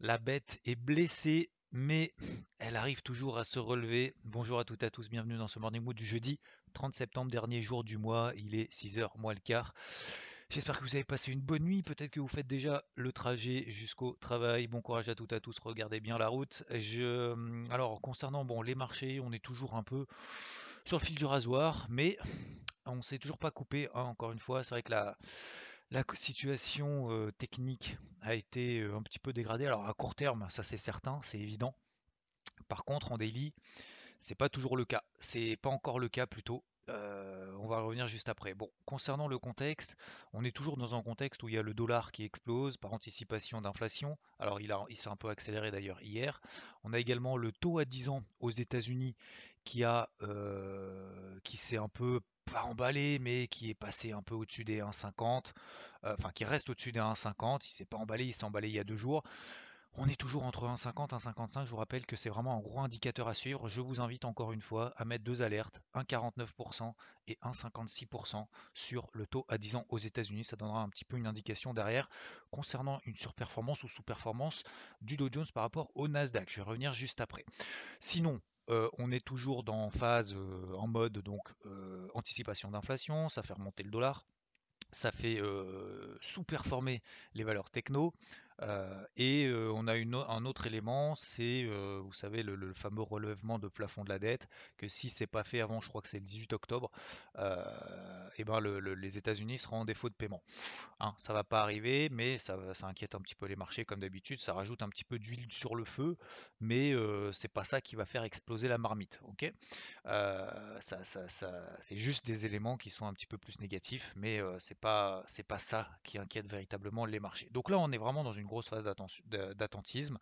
La bête est blessée, mais elle arrive toujours à se relever. Bonjour à toutes et à tous, bienvenue dans ce Morning Mood du jeudi 30 septembre, dernier jour du mois. Il est 6h moins le quart. J'espère que vous avez passé une bonne nuit. Peut-être que vous faites déjà le trajet jusqu'au travail. Bon courage à toutes et à tous. Regardez bien la route. Alors, concernant les marchés, on est toujours un peu sur le fil du rasoir, mais on ne s'est toujours pas coupé. hein, encore une fois, c'est vrai que la, la situation technique a été un petit peu dégradée. Alors, à court terme, ça c'est certain, c'est évident. Par contre, en daily, c'est pas toujours le cas. C'est pas encore le cas plutôt. On va revenir juste après. Bon, concernant le contexte, on est toujours dans un contexte où il y a le dollar qui explose par anticipation d'inflation. Alors il s'est un peu accéléré d'ailleurs hier. On a également le taux à 10 ans aux États-Unis qui a, euh, qui s'est un peu pas emballé, mais qui est passé un peu au-dessus des 1,50. euh, Enfin, qui reste au-dessus des 1,50. Il s'est pas emballé, il s'est emballé il y a deux jours. On est toujours entre 1,50 et 1,55. Je vous rappelle que c'est vraiment un gros indicateur à suivre. Je vous invite encore une fois à mettre deux alertes, 1,49% et 1,56% sur le taux à 10 ans aux États-Unis. Ça donnera un petit peu une indication derrière concernant une surperformance ou sous-performance du Dow Jones par rapport au Nasdaq. Je vais revenir juste après. Sinon, euh, on est toujours dans phase euh, en mode donc euh, anticipation d'inflation, ça fait remonter le dollar ça fait sous-performer les valeurs techno. Euh, et on a un autre élément, c'est, vous savez, le, fameux relèvement de plafond de la dette, que si c'est pas fait avant, je crois que c'est le 18 octobre, euh, et ben le- le- les États-Unis seront en défaut de paiement. Hein, ça va pas arriver, mais ça, inquiète un petit peu les marchés comme d'habitude. Ça rajoute un petit peu d'huile sur le feu, mais euh, c'est pas ça qui va faire exploser la marmite. Ok? Euh, ça, ça- c'est juste des éléments qui sont un petit peu plus négatifs, mais c'est pas c'est pas ça qui inquiète véritablement les marchés. Donc là, on est vraiment dans une grosse phase d'attentisme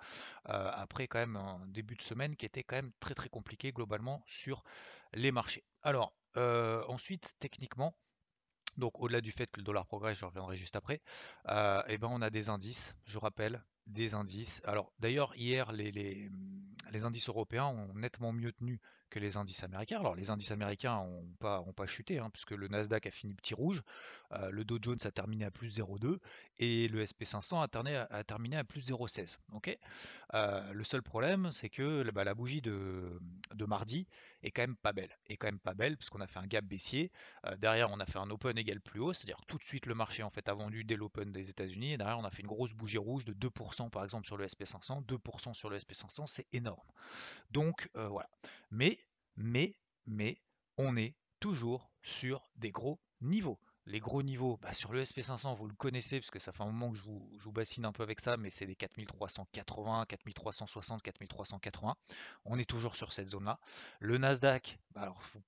euh, après quand même un début de semaine qui était quand même très très compliqué globalement sur les marchés. Alors euh, ensuite, techniquement. Donc au-delà du fait que le dollar progresse, je reviendrai juste après, euh, eh ben, on a des indices, je rappelle, des indices. Alors d'ailleurs, hier, les, les indices européens ont nettement mieux tenu que les indices américains. Alors les indices américains n'ont pas, ont pas chuté, hein, puisque le Nasdaq a fini petit rouge, euh, le Dow Jones a terminé à plus 0,2 et le SP500 a terminé, a terminé à plus 0,16. ok? Euh, le seul problème, c'est que bah, la bougie de mardi est quand même pas belle. Est quand même pas belle, puisqu'on a fait un gap baissier. Euh, derrière, on a fait un open égal plus haut, c'est-à-dire tout de suite le marché en fait a vendu dès l'open des États-Unis. Et derrière, on a fait une grosse bougie rouge de 2% par exemple sur le SP500. 2% sur le SP500, c'est énorme. Donc euh, voilà. Mais, mais, mais, on est toujours sur des gros niveaux. Les gros niveaux, bah, sur le SP500, vous le connaissez, parce que ça fait un moment que je vous, bassine un peu avec ça, mais c'est des 4380, 4360, 4380. On est toujours sur cette zone-là. Le Nasdaq, bah, alors, vous,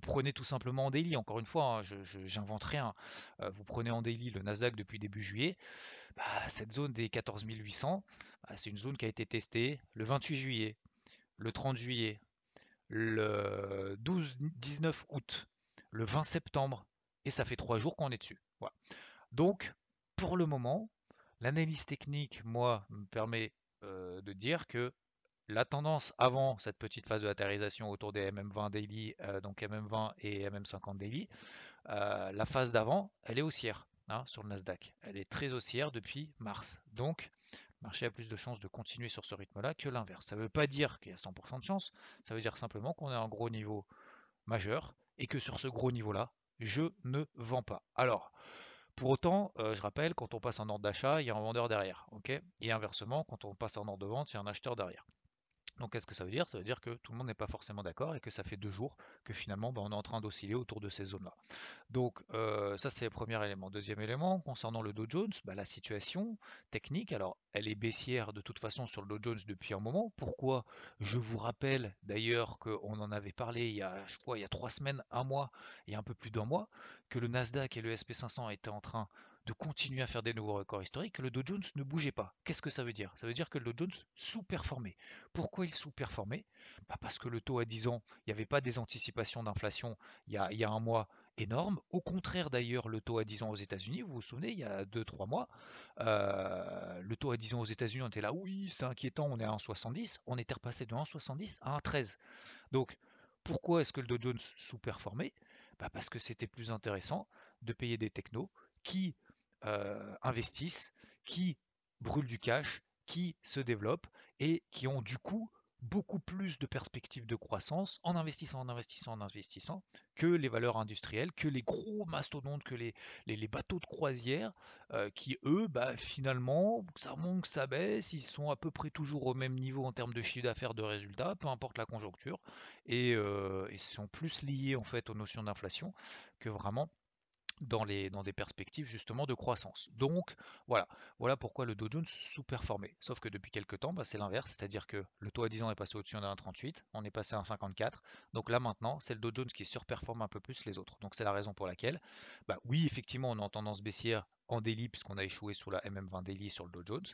prenez tout simplement en daily, encore une fois, hein, je, je- j'invente rien. Euh, vous prenez en daily le Nasdaq depuis début juillet, bah, cette zone des 14 800, bah, c'est une zone qui a été testée le 28 juillet, le 30 juillet, le 12-19 août, le 20 septembre, et ça fait trois jours qu'on est dessus. Donc, pour le moment, l'analyse technique, moi, me permet euh, de dire que la tendance avant cette petite phase de latérisation autour des MM20 daily, euh, donc MM20 et MM50 daily, euh, la phase d'avant, elle est haussière hein, sur le Nasdaq. Elle est très haussière depuis mars. Donc, le marché a plus de chances de continuer sur ce rythme-là que l'inverse. Ça ne veut pas dire qu'il y a 100% de chance, ça veut dire simplement qu'on a un gros niveau majeur et que sur ce gros niveau-là, je ne vends pas. Alors, pour autant, euh, je rappelle, quand on passe en ordre d'achat, il y a un vendeur derrière. et inversement, quand on passe en ordre de vente, il y a un acheteur derrière. Donc qu'est-ce que ça veut dire? Ça veut dire que tout le monde n'est pas forcément d'accord et que ça fait deux jours que finalement bah, on est en train d'osciller autour de ces zones-là. Donc euh, ça c'est le premier élément. Deuxième élément, concernant le Dow Jones, bah, la situation technique, alors elle est baissière de toute façon sur le Dow Jones depuis un moment. Pourquoi? Je vous rappelle d'ailleurs qu'on en avait parlé il y a, il y a trois semaines, un mois et un peu plus d'un mois, que le Nasdaq et le SP500 étaient en train de continuer à faire des nouveaux records historiques, que le Dow Jones ne bougeait pas. Qu'est-ce que ça veut dire? Ça veut dire que le Dow Jones sous-performait. Pourquoi il sous-performait? Bah, Parce que le taux à 10 ans, il n'y avait pas des anticipations d'inflation il, il y a un mois énorme. Au contraire d'ailleurs, le taux à 10 ans aux États-Unis, vous vous souvenez, il y a 2-3 mois, euh, le taux à 10 ans aux États-Unis, on était là, oui, c'est inquiétant, on est à 1,70, on était repassé de 1,70 à 1,13. Donc, pourquoi est-ce que le Dow Jones sous-performait? Bah Parce que c'était plus intéressant de payer des technos qui euh, investissent, qui brûlent du cash, qui se développent et qui ont du coup beaucoup plus de perspectives de croissance en investissant, en investissant, en investissant, que les valeurs industrielles, que les gros mastodontes, que les, bateaux de croisière, euh, qui eux, bah, finalement, ça monte, ça baisse, ils sont à peu près toujours au même niveau en termes de chiffre d'affaires, de résultats, peu importe la conjoncture, et, euh, et sont plus liés en fait aux notions d'inflation que vraiment dans, les, dans des perspectives justement de croissance. Donc voilà, voilà pourquoi le Dow Jones sous-performait. Sauf que depuis quelques temps, bah, c'est l'inverse, c'est-à-dire que le taux à 10 ans est passé au-dessus de 1,38, on est passé à 1,54. Donc là maintenant, c'est le Dow Jones qui surperforme un peu plus les autres. Donc c'est la raison pour laquelle, bah, oui, effectivement, on est en tendance baissière en daily puisqu'on a échoué sous la MM20 daily sur le Dow Jones,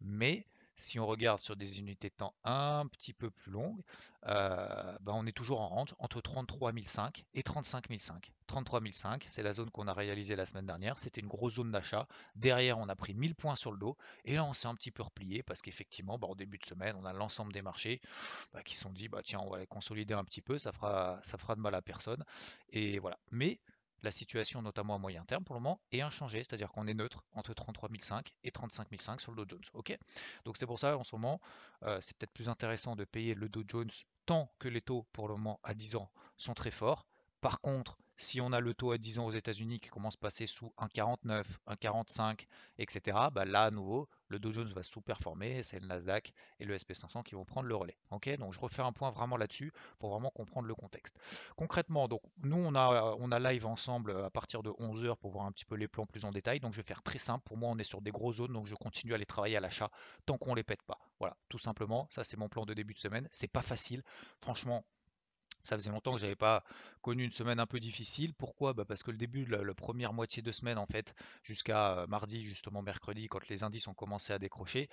mais si on regarde sur des unités de temps un petit peu plus longues, euh, ben, on est toujours en range entre 33 500 et 35 500. 33 500, c'est la zone qu'on a réalisée la semaine dernière. C'était une grosse zone d'achat. Derrière, on a pris 1000 points sur le dos. Et là, on s'est un petit peu replié parce qu'effectivement, ben, au début de semaine, on a l'ensemble des marchés ben, qui sont dit, bah, tiens, on va les consolider un petit peu, ça fera, ça fera de mal à personne. Et voilà. Mais la situation, notamment à moyen terme pour le moment, est inchangée, c'est-à-dire qu'on est neutre entre 33 500 et 35 500 sur le Dow Jones. Ok? Donc c'est pour ça, en ce moment, euh, c'est peut-être plus intéressant de payer le Dow Jones tant que les taux pour le moment à 10 ans sont très forts. Par contre, si on a le taux à 10 ans aux États-Unis qui commence à passer sous 1,49, 1,45, etc., bah là à nouveau, le Dow Jones va sous-performer, c'est le Nasdaq et le SP500 qui vont prendre le relais. Donc je refais un point vraiment là-dessus pour vraiment comprendre le contexte. Concrètement, donc nous on a live ensemble à partir de 11h pour voir un petit peu les plans plus en détail. Donc je vais faire très simple. Pour moi, on est sur des grosses zones, donc je continue à les travailler à l'achat tant qu'on les pète pas. Voilà, tout simplement. Ça c'est mon plan de début de semaine. C'est pas facile, franchement. Ça faisait longtemps que j'avais pas connu une semaine un peu difficile. Pourquoi? Bah Parce que le début, la, première moitié de semaine, en fait, jusqu'à mardi, justement mercredi, quand les indices ont commencé à décrocher,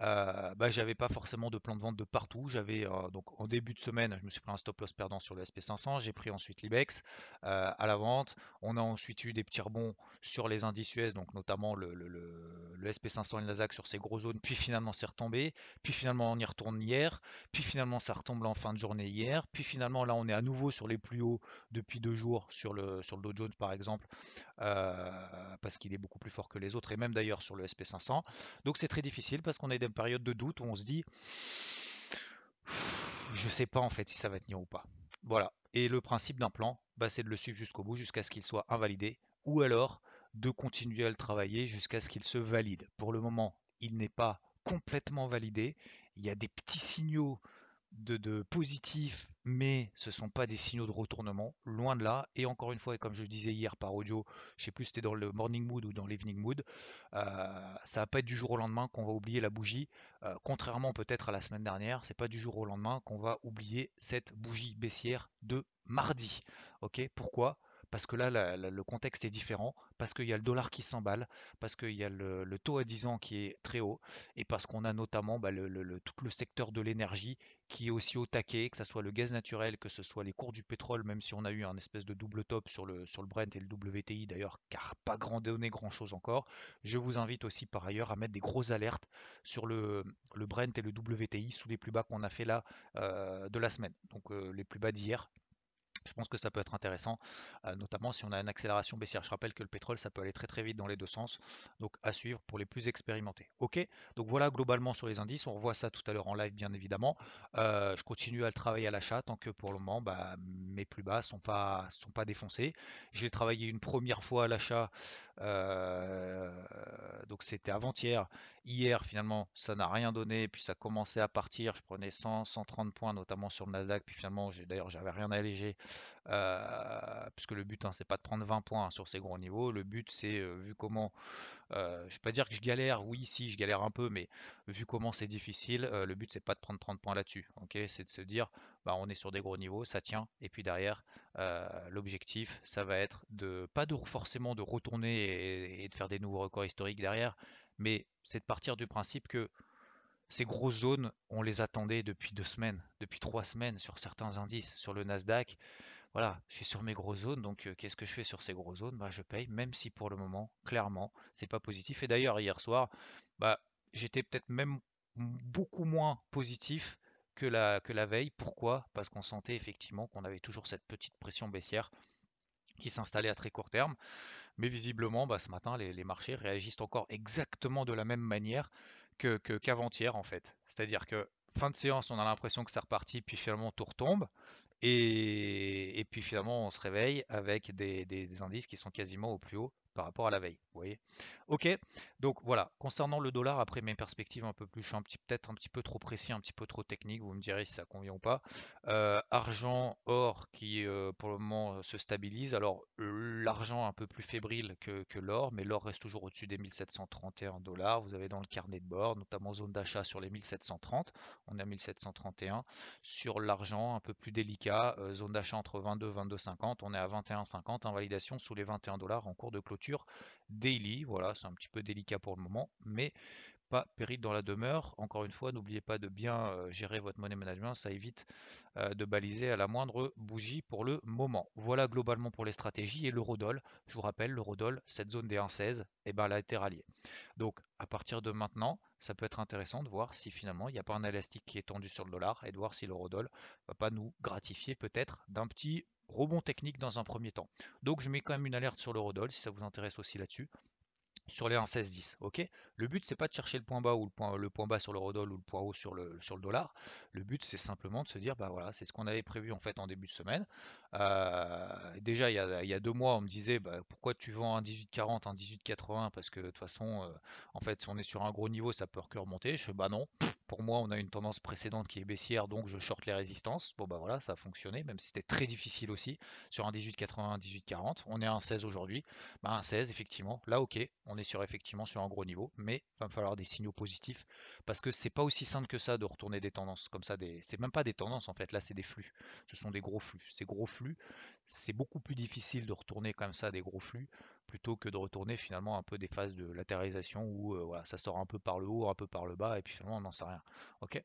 euh, bah, j'avais pas forcément de plan de vente de partout. J'avais donc en début de semaine, je me suis pris un stop loss perdant sur le SP500. J'ai pris ensuite l'Ibex à la vente. On a ensuite eu des petits rebonds sur les indices US, donc notamment le, le SP500 et le Nasdaq sur ces gros zones. Puis finalement, c'est retombé. Puis finalement, on y retourne hier. Puis finalement, ça retombe en fin de journée hier. Puis finalement, on est à nouveau sur les plus hauts depuis deux jours sur le, sur Dow Jones par exemple, euh, parce qu'il est beaucoup plus fort que les autres, et même d'ailleurs sur le SP500. Donc c'est très difficile parce qu'on est dans une période de doute où on se dit, je sais pas en fait si ça va tenir ou pas. Voilà. Et le principe d'un plan, bah, c'est de le suivre jusqu'au bout, jusqu'à ce qu'il soit invalidé, ou alors de continuer à le travailler jusqu'à ce qu'il se valide. Pour le moment, il n'est pas complètement validé. Il y a des petits signaux de, positif, mais ce ne sont pas des signaux de retournement, loin de là. Et encore une fois, et comme je le disais hier par audio, je sais plus si c'était dans le morning mood ou dans l'evening mood, euh, ça va pas être du jour au lendemain qu'on va oublier la bougie. Euh, contrairement peut-être à la semaine dernière, c'est pas du jour au lendemain qu'on va oublier cette bougie baissière de mardi. Ok, pourquoi? Parce que là, le contexte est différent, parce qu'il y a le dollar qui s'emballe, parce qu'il y a le, taux à 10 ans qui est très haut, et parce qu'on a notamment bah, tout le secteur de l'énergie qui est aussi au taquet, que ce soit le gaz naturel, que ce soit les cours du pétrole, même si on a eu un espèce de double top sur le, Brent et le WTI d'ailleurs, car pas grand donné grand chose encore. Je vous invite aussi par ailleurs à mettre des grosses alertes sur le, le Brent et le WTI sous les plus bas qu'on a fait là euh, de la semaine, donc euh, les plus bas d'hier, je pense que ça peut être intéressant, notamment si on a une accélération baissière. Je rappelle que le pétrole, ça peut aller très très vite dans les deux sens, donc à suivre pour les plus expérimentés. Ok, donc voilà globalement sur les indices, on revoit ça tout à l'heure en live bien évidemment. Je continue à le travailler à l'achat tant que pour le moment bah, mes plus bas sont sont pas défoncés. J'ai travaillé une première fois à l'achat, euh, donc c'était avant-hier. Hier finalement ça n'a rien donné, puis ça commençait à partir. Je prenais 100, 130 points notamment sur le Nasdaq, puis finalement d'ailleurs j'avais rien allégé euh, puisque le but, hein, c'est pas de prendre 20 points sur ces gros niveaux. Le but, c'est, euh, vu comment, euh, je vais pas dire que je galère, oui, si, je galère un peu, mais vu comment c'est difficile, le but, c'est pas de prendre 30 points là-dessus. ok? C'est de se dire, bah, on est sur des gros niveaux, ça tient. Et puis derrière, euh, l'objectif, ça va être de pas de forcément de retourner et, de faire des nouveaux records historiques derrière, mais c'est de partir du principe que ces grosses zones, on les attendait depuis deux semaines, depuis trois semaines sur certains indices, sur le Nasdaq. Voilà, je suis sur mes grosses zones, donc qu'est-ce que je fais sur ces grosses zones? Bah, Je paye, même si pour le moment, clairement, c'est pas positif. Et d'ailleurs, hier soir, bah, j'étais peut-être même beaucoup moins positif que la, veille. Pourquoi? Parce qu'on sentait effectivement qu'on avait toujours cette petite pression baissière qui s'installait à très court terme. Mais visiblement, bah, ce matin, les, marchés réagissent encore exactement de la même manière que, qu'avant-hier en fait. C'est-à-dire que fin de séance, on a l'impression que c'est reparti, puis finalement tout retombe. Et, puis finalement, on se réveille avec des, indices qui sont quasiment au plus haut par rapport à la veille. Vous voyez Ok, donc voilà. Concernant le dollar, après mes perspectives un peu plus, je peut-être un petit peu trop précis, un petit peu trop technique. Vous me direz si ça convient ou pas. Euh, argent, or qui euh, pour le moment euh, se stabilise. Alors l'argent un peu plus fébrile que, l'or, mais l'or reste toujours au-dessus des 1731 dollars. Vous avez dans le carnet de bord, notamment zone d'achat sur les 1730. On est à 1731. Sur l'argent un peu plus délicat, zone d'achat entre 22 et 22,50. On est à 21,50. Invalidation sous les 21 dollars en cours de clôture daily. Voilà, c'est un petit peu délicat pour le moment, mais pas péril dans la demeure. Encore une fois, n'oubliez pas de bien euh, gérer votre money management, ça évite euh, de baliser à la moindre bougie pour le moment. Voilà globalement pour les stratégies et l'eurodoll. Je vous rappelle, l'eurodoll, cette zone des 1,16, et eh ben, elle a été ralliée. Donc à partir de maintenant, ça peut être intéressant de voir si finalement il n'y a pas un élastique qui est tendu sur le dollar et de voir si l'eurodoll va pas nous gratifier peut-être d'un petit rebond technique dans un premier temps. Donc je mets quand même une alerte sur l'eurodoll si ça vous intéresse aussi là-dessus sur les 1,1610. Ok? Le but, c'est pas de chercher le point bas ou le point, le point bas sur ou le point haut sur le, dollar. Le but, c'est simplement de se dire, bah voilà, c'est ce qu'on avait prévu en fait en début de semaine. Euh, déjà, il y, a, il y, a, deux mois, on me disait, bah, pourquoi tu vends un 18,40, un 18,80 Parce que de toute façon, euh, en fait, si on est sur un gros niveau, ça peut que remonter. Je fais, bah non. Pour moi, on a une tendance précédente qui est baissière, donc je short les résistances. Bon, bah voilà, ça a fonctionné, même si c'était très difficile aussi sur un 18,80, un 18,40. On est à un 16 aujourd'hui. Bah, un 16, effectivement. Là, ok, on est sur effectivement sur un gros niveau, mais il va falloir des signaux positifs parce que c'est pas aussi simple que ça de retourner des tendances comme ça. C'est même pas des tendances en fait, là, c'est des flux. Ce sont des gros flux. Ces gros flux, c'est beaucoup plus difficile de retourner comme ça des gros flux plutôt que de retourner finalement un peu des phases de latéralisation où euh, ça sort un peu par le haut, un peu par le bas, et puis finalement on n'en sait rien. Ok.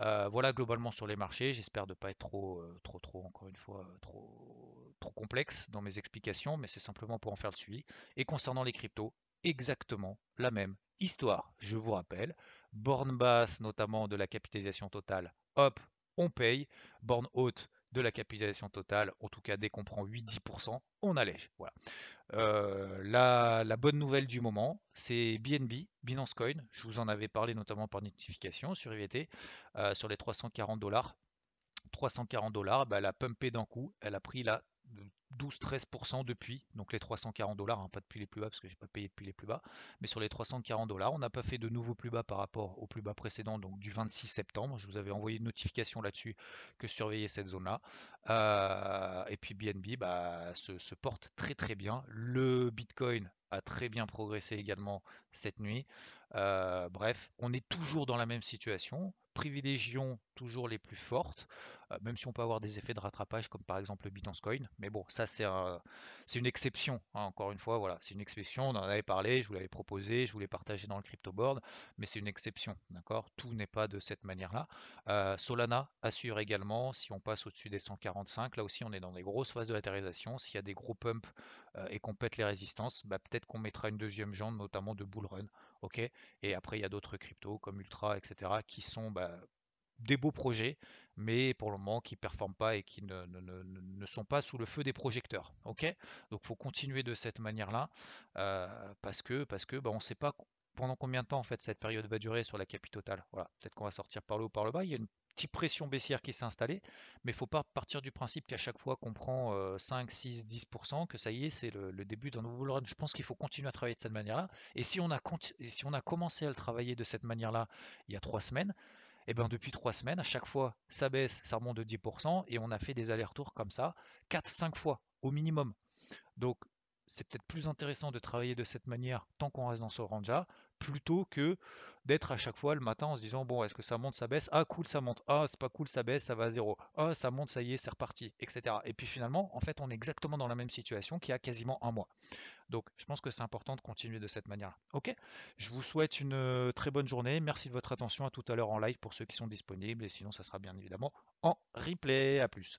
Euh, voilà globalement sur les marchés. J'espère de ne pas être trop, euh, trop, trop, encore une fois, trop, trop complexe dans mes explications, mais c'est simplement pour en faire le suivi. Et concernant les cryptos, exactement la même histoire. Je vous rappelle, borne basse notamment de la capitalisation totale, hop, on paye. Borne haute de la capitalisation totale, en tout cas dès qu'on prend 8-10%, on allège. Voilà. Euh, la, bonne nouvelle du moment, c'est BNB, Binance Coin. Je vous en avais parlé notamment par notification sur IVT, euh, sur les 340 dollars. 340 dollars, bah, elle a pumpé d'un coup, elle a pris la 12-13% depuis, donc les 340 dollars, hein, pas depuis les plus bas parce que j'ai pas payé depuis les plus bas, mais sur les 340 dollars, on n'a pas fait de nouveaux plus bas par rapport au plus bas précédent, donc du 26 septembre. Je vous avais envoyé une notification là-dessus que surveillez cette zone-là. Euh, et puis BNB bah, se, porte très très bien. Le Bitcoin a très bien progressé également cette nuit. Euh, bref, on est toujours dans la même situation. Privilégions toujours les plus fortes. Euh, même si on peut avoir des effets de rattrapage comme par exemple le Binance Coin. Mais bon, ça c'est une exception, hein, encore une fois, voilà, c'est une exception, on en avait parlé, je vous l'avais proposé, je vous l'ai partagé dans le crypto board, mais c'est une exception, d'accord? Tout n'est pas de cette manière-là. Euh, Solana assure également, si on passe au-dessus des 145, là aussi on est dans des grosses phases de latérisation, s'il y a des gros pumps et qu'on pète les résistances, bah, peut-être qu'on mettra une deuxième jambe, notamment de bull run, ok? Et après il y a d'autres cryptos comme Ultra, etc., qui sont bah, des beaux projets, mais pour le moment qui ne performent pas et qui ne, sont pas sous le feu des projecteurs. Ok? Donc il faut continuer de cette manière-là euh, parce que, parce que bah, on ne sait pas pendant combien de temps en fait cette période va durer sur la capitale? Voilà, peut-être qu'on va sortir par le haut par le bas. Il y a une petite pression baissière qui s'est installée, mais il ne faut pas partir du principe qu'à chaque fois qu'on prend 5, 6, 10%, que ça y est, c'est le, début d'un nouveau run. Je pense qu'il faut continuer à travailler de cette manière-là. Et si on, a, si on a commencé à le travailler de cette manière-là il y a trois semaines, et eh ben depuis trois semaines, à chaque fois, ça baisse, ça remonte de 10%, et on a fait des allers-retours comme ça, 4-5 fois au minimum. Donc c'est peut-être plus intéressant de travailler de cette manière tant qu'on reste dans ce range-là, plutôt que d'être à chaque fois le matin en se disant bon est-ce que ça monte, ça baisse, ah cool ça monte, ah c'est pas cool ça baisse, ça va à zéro, ah ça monte, ça y est, c'est reparti, etc. Et puis finalement en fait on est exactement dans la même situation qu'il y a quasiment un mois. Donc je pense que c'est important de continuer de cette manière. Ok? Je vous souhaite une euh, très bonne journée. Merci de votre attention. À tout à l'heure en live pour ceux qui sont disponibles. Et sinon, ça sera bien évidemment en replay. À plus.